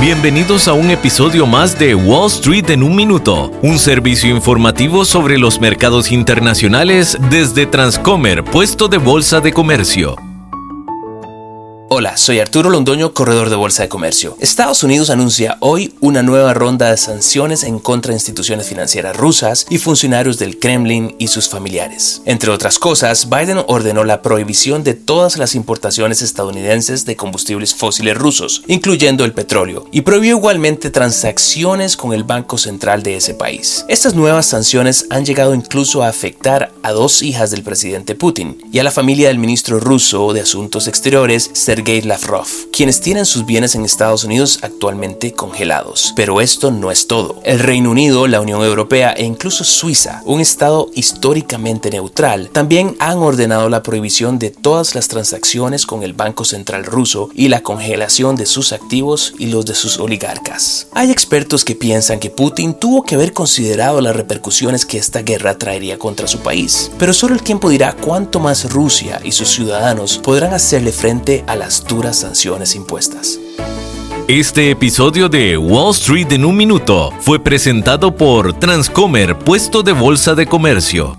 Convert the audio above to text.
Bienvenidos a un episodio más de Wall Street en un minuto, un servicio informativo sobre los mercados internacionales desde Transcomer, puesto de bolsa de comercio. Hola, soy Arturo Londoño, corredor de Bolsa de Comercio. Estados Unidos anuncia hoy una nueva ronda de sanciones en contra de instituciones financieras rusas y funcionarios del Kremlin y sus familiares. Entre otras cosas, Biden ordenó la prohibición de todas las importaciones estadounidenses de combustibles fósiles rusos, incluyendo el petróleo, y prohibió igualmente transacciones con el Banco Central de ese país. Estas nuevas sanciones han llegado incluso a afectar a dos hijas del presidente Putin y a la familia del ministro ruso de Asuntos Exteriores, Sergei Lavrov, quienes tienen sus bienes en Estados Unidos actualmente congelados. Pero esto no es todo. El Reino Unido, la Unión Europea e incluso Suiza, un estado históricamente neutral, también han ordenado la prohibición de todas las transacciones con el Banco Central ruso y la congelación de sus activos y los de sus oligarcas. Hay expertos que piensan que Putin tuvo que haber considerado las repercusiones que esta guerra traería contra su país, pero solo el tiempo dirá cuánto más Rusia y sus ciudadanos podrán hacerle frente a duras sanciones impuestas. Este episodio de Wall Street en un minuto fue presentado por Transcomer, puesto de bolsa de comercio.